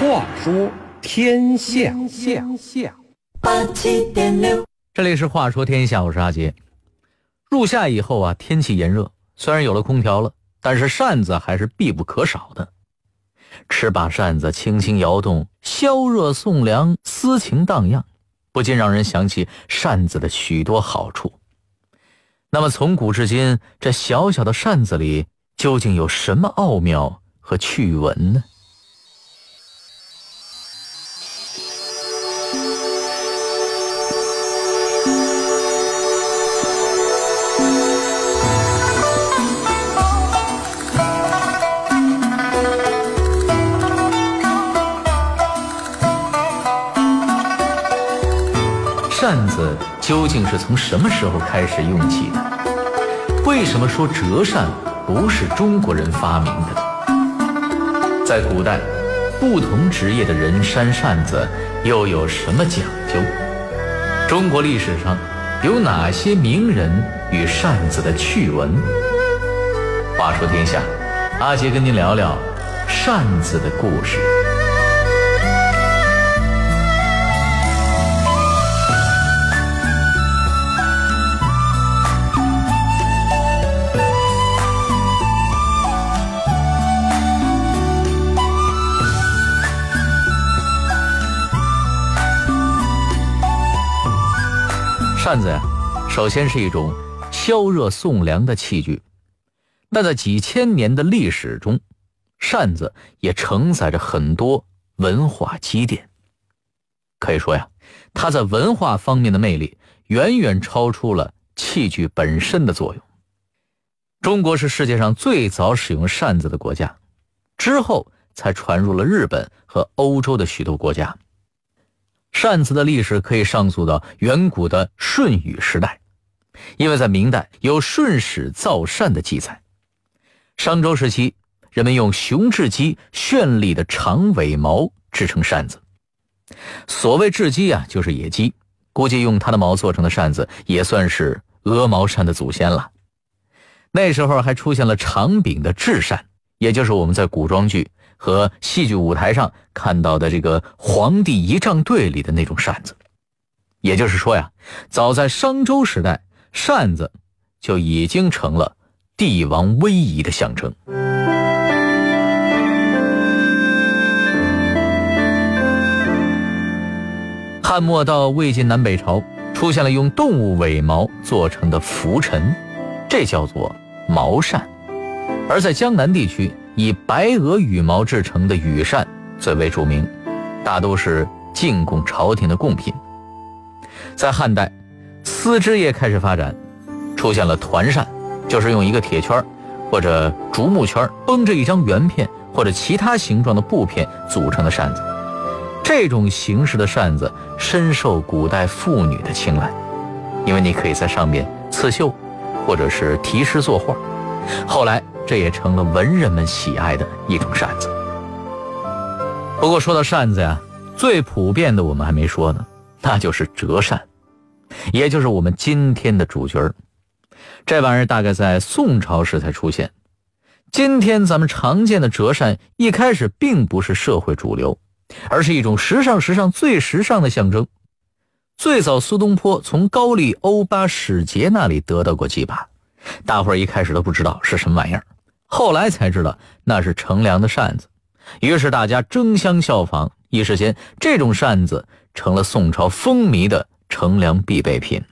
话说天下，下下八七点六，这里是话说天下，我是阿杰。入夏以后啊，天气炎热，虽然有了空调了，但是扇子还是必不可少的。持把扇子轻轻摇动，消热送凉，思情荡漾，不禁让人想起扇子的许多好处。那么从古至今，这小小的扇子里究竟有什么奥妙和趣闻呢？子究竟是从什么时候开始用起的？为什么说折扇不是中国人发明的？在古代，不同职业的人扇扇子又有什么讲究？中国历史上有哪些名人与扇子的趣闻？话说天下，阿杰跟您聊聊扇子的故事。扇子呀，首先是一种消热送凉的器具。那在几千年的历史中，扇子也承载着很多文化积淀。可以说呀，它在文化方面的魅力远远超出了器具本身的作用。中国是世界上最早使用扇子的国家，之后才传入了日本和欧洲的许多国家。扇子的历史可以上溯到远古的舜禹时代，因为在明代有舜始造扇的记载。商周时期，人们用雄雉鸡绚丽的长尾毛制成扇子。所谓雉鸡啊，就是野鸡，估计用它的毛做成的扇子也算是鹅毛扇的祖先了。那时候还出现了长柄的雉扇，也就是我们在古装剧。和戏剧舞台上看到的这个“皇帝仪仗队”里的那种扇子，也就是说呀，早在商周时代，扇子就已经成了帝王威仪的象征。汉末到魏晋南北朝，出现了用动物尾毛做成的拂尘，这叫做毛扇，而在江南地区。以白鹅羽毛制成的羽扇最为著名，大都是进贡朝廷的贡品。在汉代，丝织业开始发展，出现了团扇，就是用一个铁圈或者竹木圈绷着一张圆片或者其他形状的布片组成的扇子。这种形式的扇子深受古代妇女的青睐，因为你可以在上面刺绣，或者是题诗作画。后来。这也成了文人们喜爱的一种扇子。不过说到扇子呀，最普遍的我们还没说呢，那就是折扇，也就是我们今天的主角。这玩意儿大概在宋朝时才出现。今天咱们常见的折扇一开始并不是社会主流，而是一种时尚时尚最时尚的象征。最早苏东坡从高丽欧巴使节那里得到过几把，大伙儿一开始都不知道是什么玩意儿。后来才知道那是乘凉的扇子，于是大家争相效仿，一时间这种扇子成了宋朝风靡的乘凉必备品。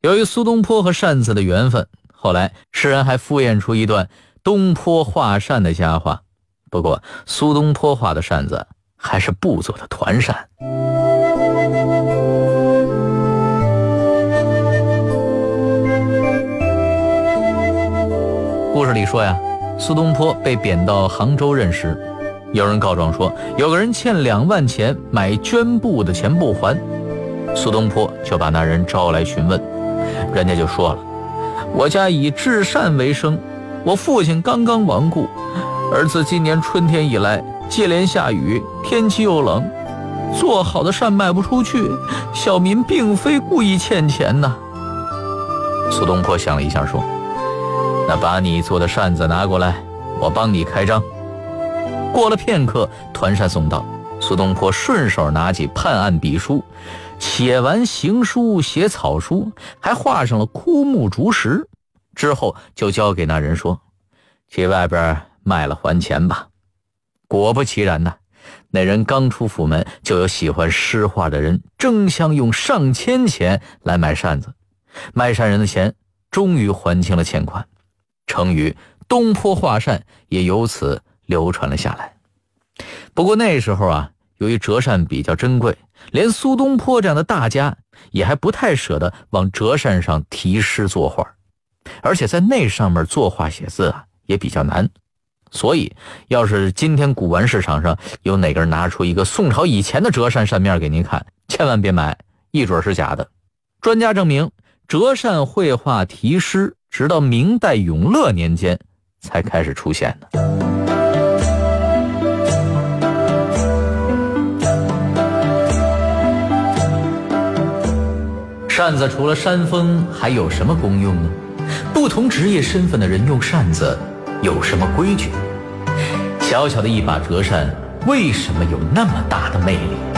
由于苏东坡和扇子的缘分，后来世人还敷衍出一段东坡画扇的佳话。不过苏东坡画的扇子还是布做的团扇。故事里说呀，苏东坡被贬到杭州任时，有人告状说有个人欠两万钱买绢布的钱不还，苏东坡就把那人招来询问，人家就说了：“我家以制扇为生，我父亲刚刚亡故，而自今年春天以来接连下雨，天气又冷，做好的扇卖不出去，小民并非故意欠钱呐。”苏东坡想了一下说。那把你做的扇子拿过来，我帮你开张。过了片刻，团扇送到，苏东坡顺手拿起判案笔书，写完行书，写草书，还画上了枯木竹石，之后就交给那人说：“去外边卖了还钱吧。”果不其然呐，那人刚出府门，就有喜欢诗画的人争相用上千钱来买扇子，卖扇人的钱终于还清了欠款，成语“东坡画扇”也由此流传了下来。不过那时候啊，由于折扇比较珍贵，连苏东坡这样的大家也还不太舍得往折扇上题诗作画，而且在那上面作画写字啊也比较难。所以，要是今天古玩市场上有哪个人拿出一个宋朝以前的折扇扇面给您看，千万别买，一准是假的。专家证明，折扇绘画题诗直到明代永乐年间才开始出现的。扇子除了扇风，还有什么功用呢？不同职业身份的人用扇子有什么规矩？小小的一把折扇，为什么有那么大的魅力？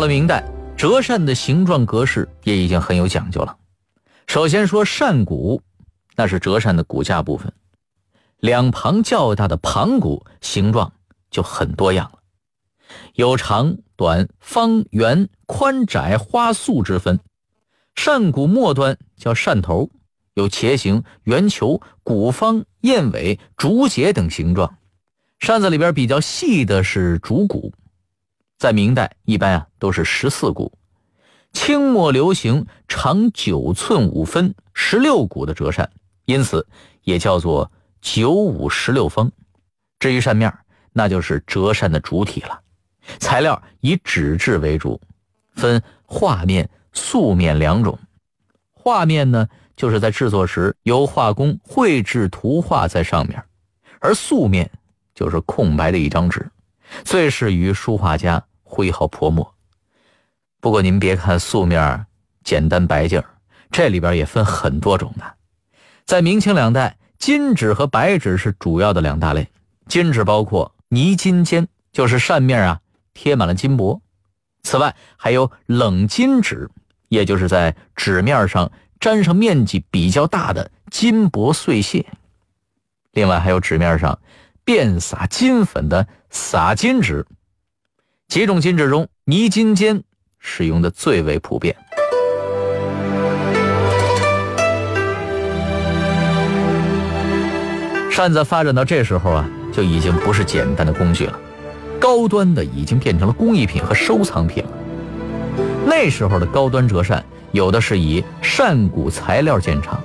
到了明代，折扇的形状格式也已经很有讲究了。首先说扇骨，那是折扇的骨架部分，两旁较大的旁骨形状。就很多样了，有长短、方圆、宽窄、花素之分。扇骨末端叫扇头，有茄形、圆球、鼓方、燕尾、竹节等形状。扇子里边比较细的是竹骨，在明代一般啊都是十四股。清末流行长九寸五分、十六股的折扇，因此也叫做九五十六方。至于扇面那就是折扇的主体了，材料以纸质为主，分画面、素面两种。画面呢，就是在制作时由画工绘制图画在上面，而素面就是空白的一张纸，最适于书画家挥毫泼墨。不过您别看素面简单白净，这里边也分很多种的。在明清两代，金纸和白纸是主要的两大类，金纸包括。泥金笺就是扇面啊，贴满了金箔。此外还有冷金纸，也就是在纸面上粘上面积比较大的金箔碎屑。另外还有纸面上遍撒金粉的撒金纸。几种金纸中，泥金笺使用的最为普遍。扇子发展到这时候啊。就已经不是简单的工具了，高端的已经变成了工艺品和收藏品了。那时候的高端折扇，有的是以扇骨材料见长，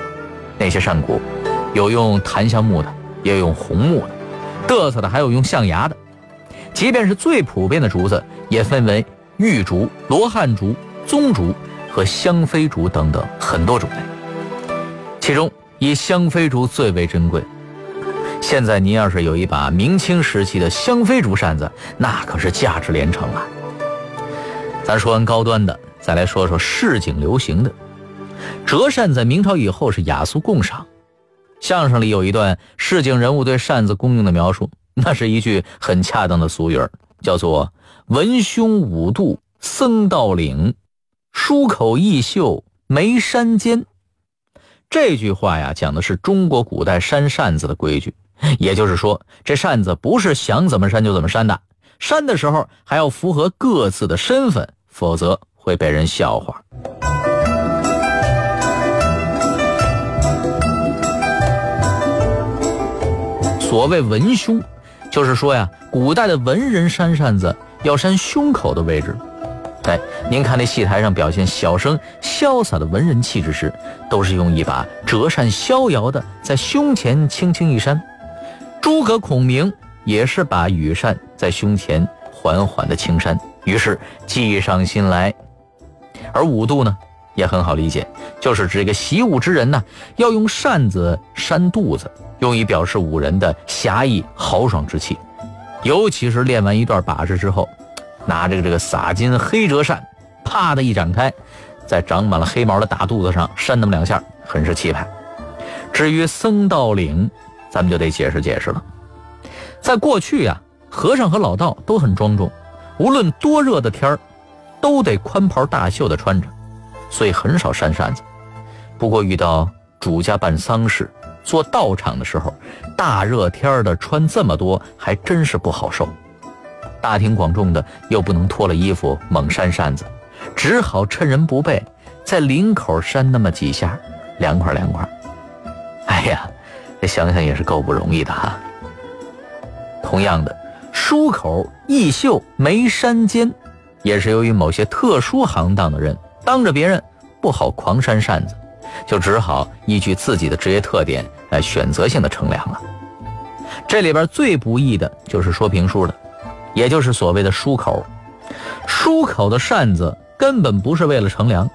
那些扇骨有用檀香木的，也有用红木的，嘚瑟的还有用象牙的。即便是最普遍的竹子，也分为玉竹、罗汉竹、棕竹和香妃竹等等很多种类，其中以香妃竹最为珍贵。现在您要是有一把明清时期的香妃竹扇子，那可是价值连城啊！咱说完高端的，再来说说市井流行的折扇。在明朝以后是雅俗共赏。相声里有一段市井人物对扇子功用的描述，那是一句很恰当的俗语儿，叫做“文胸五度僧道领，书口一秀眉山间”。这句话呀，讲的是中国古代扇扇子的规矩。也就是说，这扇子不是想怎么扇就怎么扇的，扇的时候还要符合各自的身份，否则会被人笑话。所谓文胸，就是说呀，古代的文人扇扇子要扇胸口的位置。哎，您看那戏台上表现小生潇洒的文人气质时，都是用一把折扇逍遥的在胸前轻轻一扇。诸葛孔明也是把羽扇在胸前缓缓的轻扇，于是计上心来。而五度呢，也很好理解，就是指一个习武之人呢，要用扇子扇肚子，用以表示武人的侠义豪爽之气。尤其是练完一段把式之后，拿着这个洒金黑折扇，啪的一展开，在长满了黑毛的大肚子上扇那么两下，很是气派。至于僧道领，咱们就得解释解释了。在过去呀，和尚和老道都很庄重，无论多热的天儿，都得宽袍大袖的穿着，所以很少扇扇子。不过遇到主家办丧事、做道场的时候，大热天的穿这么多，还真是不好受。大庭广众的，又不能脱了衣服猛扇扇子，只好趁人不备，在领口扇那么几下，凉快凉快。哎呀，这想想也是够不容易的哈。同样的，梳口、衣袖、眉山间，也是由于某些特殊行当的人当着别人不好狂扇扇子，就只好依据自己的职业特点来选择性的乘凉了。这里边最不易的就是说评书的。也就是所谓的书口，书口的扇子根本不是为了乘凉，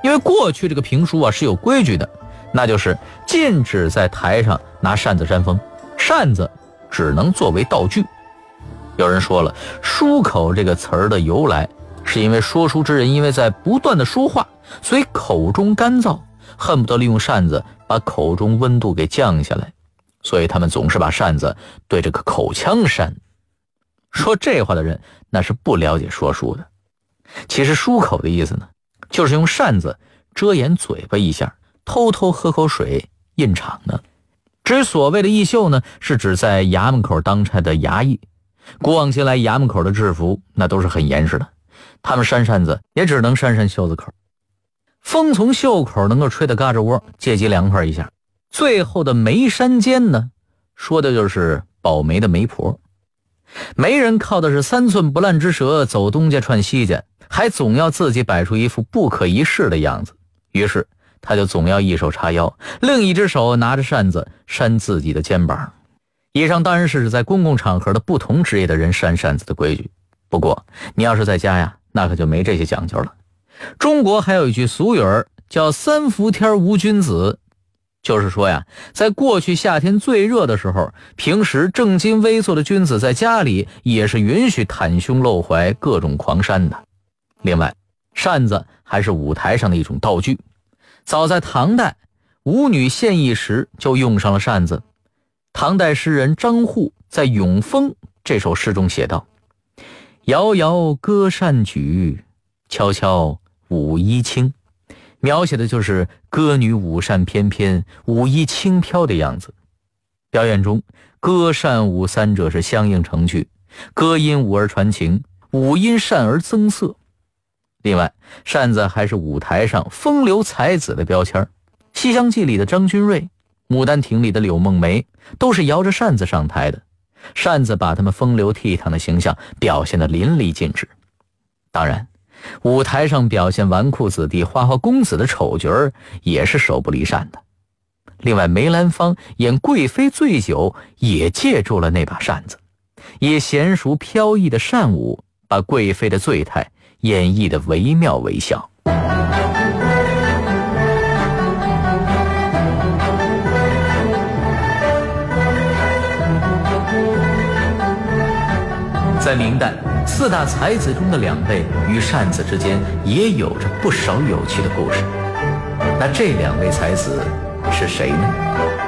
因为过去这个评书啊是有规矩的，那就是禁止在台上拿扇子扇风，扇子只能作为道具。有人说了，书口这个词儿的由来，是因为说书之人因为在不断的说话，所以口中干燥，恨不得利用扇子把口中温度给降下来，所以他们总是把扇子对着个口腔扇。说这话的人那是不了解说书的。其实漱口的意思呢，就是用扇子遮掩嘴巴一下，偷偷喝口水印场呢。至于所谓的义秀呢，是指在衙门口当差的衙役。古往今来，衙门口的制服那都是很严实的，他们扇扇子也只能扇扇袖子口，风从袖口能够吹得嘎吱窝，借机凉快一下。最后的眉山间呢，说的就是保媒的媒婆。媒人靠的是三寸不烂之舌，走东家串西家，还总要自己摆出一副不可一世的样子。于是他就总要一手叉腰，另一只手拿着扇子扇自己的肩膀。以上当然是指在公共场合的不同职业的人扇扇子的规矩。不过你要是在家呀，那可就没这些讲究了。中国还有一句俗语儿叫“三伏天无君子”。就是说呀，在过去夏天最热的时候，平时正襟危坐的君子在家里也是允许袒胸露怀、各种狂扇的。另外，扇子还是舞台上的一种道具。早在唐代，舞女献艺时就用上了扇子。唐代诗人张祜在《咏风》这首诗中写道：“遥遥歌扇举，悄悄舞衣轻。”描写的就是歌女舞扇翩翩、舞衣轻飘的样子。表演中，歌扇舞三者是相映成趣，歌因舞而传情，舞因扇而增色。另外，扇子还是舞台上风流才子的标签《西厢记》里的张君瑞，《牡丹亭》里的柳梦梅，都是摇着扇子上台的。扇子把他们风流倜傥的形象表现得淋漓尽致。当然。舞台上表现纨绔子弟、花花公子的丑角儿也是手不离扇的。另外，梅兰芳演贵妃醉酒也借助了那把扇子，以娴熟飘逸的扇舞，把贵妃的醉态演绎的惟妙惟肖。在明代。四大才子中的两位与扇子之间也有着不少有趣的故事。那这两位才子是谁呢？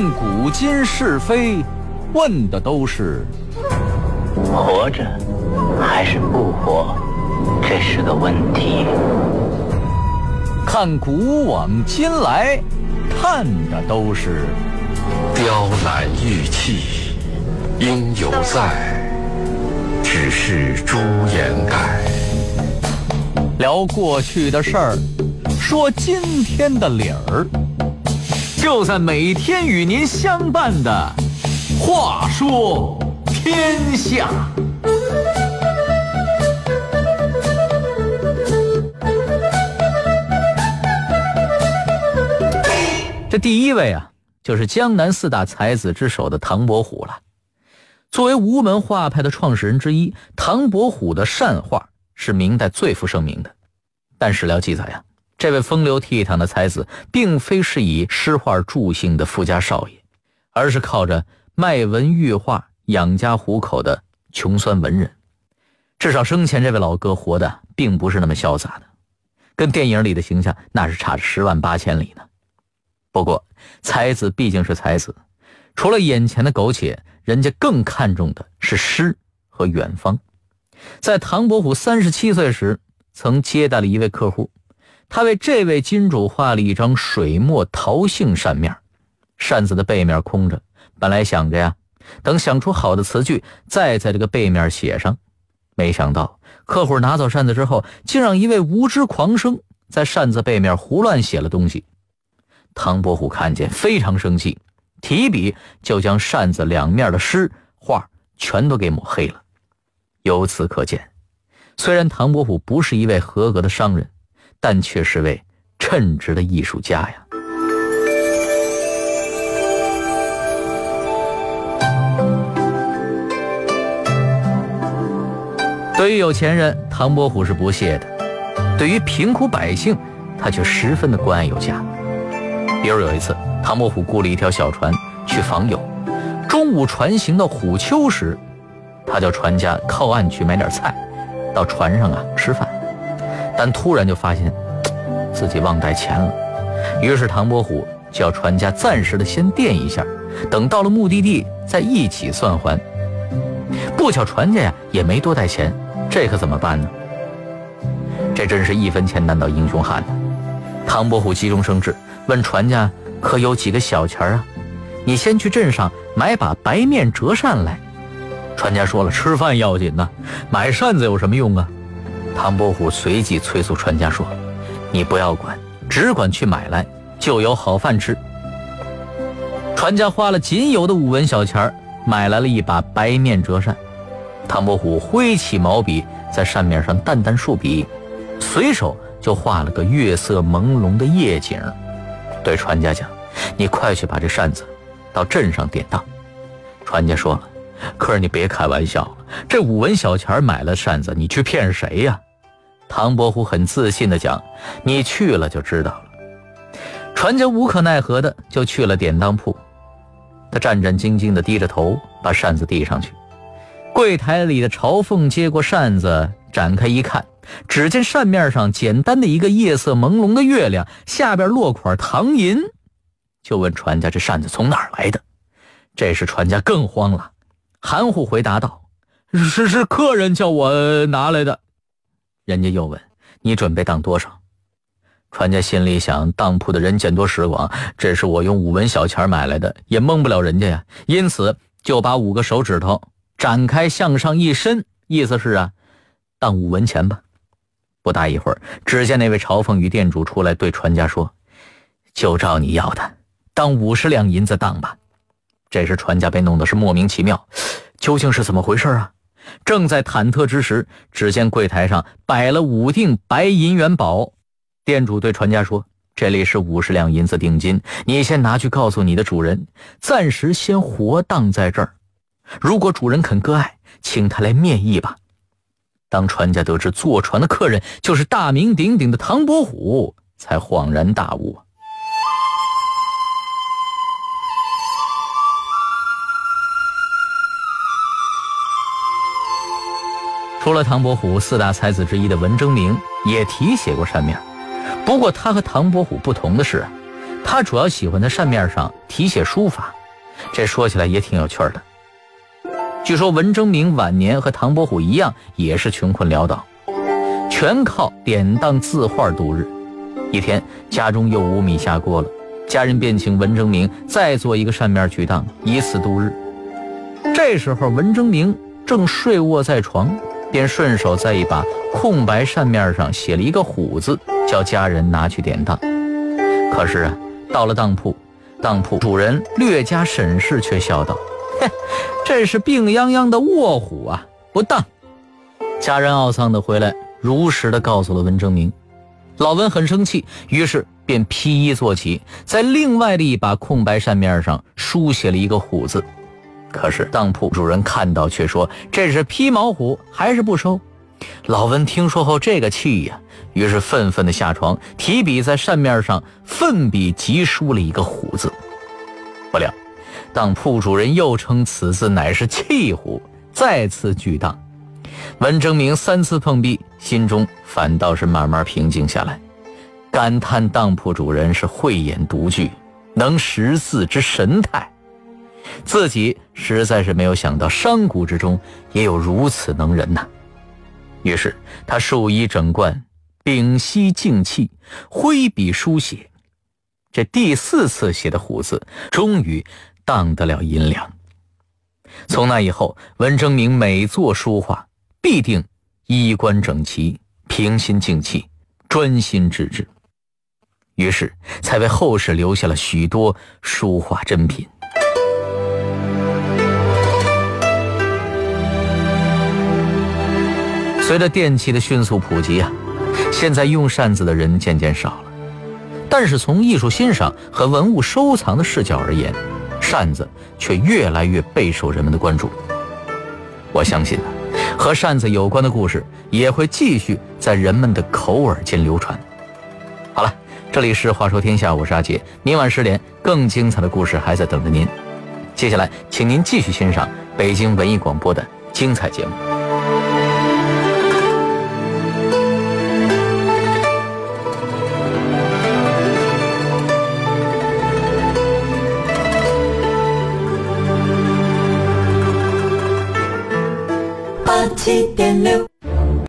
论古今是非，问的都是活着还是不活，这是个问题。看古往今来，看的都是雕栏玉砌应犹在，只是朱颜改。聊过去的事儿，说今天的理儿。就在每天与您相伴的《话说天下》，这第一位啊，就。是江南四大才子之首的唐伯虎了。作为吴门画派的创始人之一，唐伯虎的善画是明代最负盛名的。但史料记载呀，这位风流倜傥的才子，并非是以诗画著兴的富家少爷，而是靠着卖文育画养家糊口的穷酸文人。至少生前这位老哥活的并不是那么潇洒的，跟电影里的形象那是差着十万八千里呢。不过，才子毕竟是才子，除了眼前的苟且。人家更看重的是诗和远方。在唐伯虎三十七岁时，曾接待了一位客户，他为这位金主画了一张水墨桃杏扇面，扇子的背面空着。本来想着呀，等想出好的词句，再在这个背面写上。没想到客户拿走扇子之后，竟让一位无知狂生在扇子背面胡乱写了东西。唐伯虎看见，非常生气。提笔就将扇子两面的诗画全都给抹黑了。由此可见，虽然唐伯虎不是一位合格的商人，但却是位称职的艺术家呀。对于有钱人，唐伯虎是不屑的；对于贫苦百姓，他却十分的关爱有加。比如有一次。唐伯虎雇了一条小船去访友，中午船行到虎丘时，他叫船家靠岸去买点菜，到船上啊吃饭。但突然就发现自己忘带钱了，于是唐伯虎叫船家暂时的先垫一下，等到了目的地再一起算还。不巧船家呀也没多带钱，这可怎么办呢？这真是一分钱难倒英雄汉呐！唐伯虎急中生智，问船家。可有几个小钱啊？你先去镇上买把白面折扇来。船家说了，吃饭要紧呐，买扇子有什么用啊？唐伯虎随即催促船家说：“你不要管，只管去买来，就有好饭吃。”船家花了仅有的五文小钱买来了一把白面折扇。唐伯虎挥起毛笔，在扇面上淡淡竖笔，随手就画了个月色朦胧的夜景。对船家讲：“你快去把这扇子到镇上典当。”船家说了：“可是你别开玩笑了，这五文小钱买了扇子，你去骗谁呀？”唐伯虎很自信地讲：“你去了就知道了。”船家无可奈何的就去了典当铺，他战战兢兢地低着头把扇子递上去。柜台里的朝凤接过扇子，展开一看。只见扇面上简单的一个夜色朦胧的月亮，下边落款唐寅，就问船家这扇子从哪儿来的。这时船家更慌了，含糊回答道：“是是客人叫我拿来的。”人家又问：“你准备当多少？”船家心里想：当铺的人见多识广，这是我用五文小钱买来的，也蒙不了人家呀。因此就把五个手指头展开向上一伸，意思是啊，当五文钱吧。不大一会儿，只见那位朝凤与店主出来，对船家说：“就照你要的，当五十两银子当吧。”这时船家被弄得是莫名其妙，究竟是怎么回事啊？正在忐忑之时，只见柜台上摆了五锭白银元宝。店主对船家说：“这里是五十两银子定金，你先拿去告诉你的主人，暂时先活当在这儿。如果主人肯割爱，请他来面议吧。”当船家得知坐船的客人就是大名鼎鼎的唐伯虎，才恍然大悟。除了唐伯虎，四大才子之一的文征明也题写过扇面。不过他和唐伯虎不同的是，他主要喜欢在扇面上题写书法。这说起来也挺有趣的。据说文征明晚年和唐伯虎一样，也是穷困潦倒，全靠典当字画度日。一天，家中又无米下锅了，家人便请文征明再做一个扇面取当，以此度日。这时候，文征明正睡卧在床，便顺手在一把空白扇面上写了一个“虎”字，叫家人拿去典当。可是啊，到了当铺，当铺主人略加审视，却笑道。哼这是病殃殃的卧虎啊，不当！家人懊丧的回来，如实的告诉了文征明。老文很生气，于是。便披衣坐起，在另外的一把空白扇面上书写了一个“虎”字。可是当铺主人看到，却说这是披毛虎，还是不收。老温听说后，这个气呀，于是愤愤地下床，提笔在扇面上奋笔疾书了一个“虎”字。不料，当铺主人又称此字乃是气虎，再次拒当。文征明三次碰壁，心中反倒是慢慢平静下来，感叹当铺主人是慧眼独具，能识字之神态。自己实在是没有想到，山谷之中也有如此能人呐。于是他数衣整冠，屏息静气，挥笔书写。这第四次写的“虎”字，终于当得了银两。从那以后，文征明每作书画，必定衣冠整齐，平心静气，专心致志。于是才为后世留下了许多书画珍品。随着电器的迅速普及啊，现在用扇子的人渐渐少了。但是从艺术欣赏和文物收藏的视角而言，扇子却越来越备受人们的关注。我相信呢，和扇子有关的故事也会继续在人们的口耳间流传。好了，这里是《话说天下》，我是阿杰。明晚十点，更精彩的故事还在等着您。接下来，请您继续欣赏北京文艺广播的精彩节目。七点六。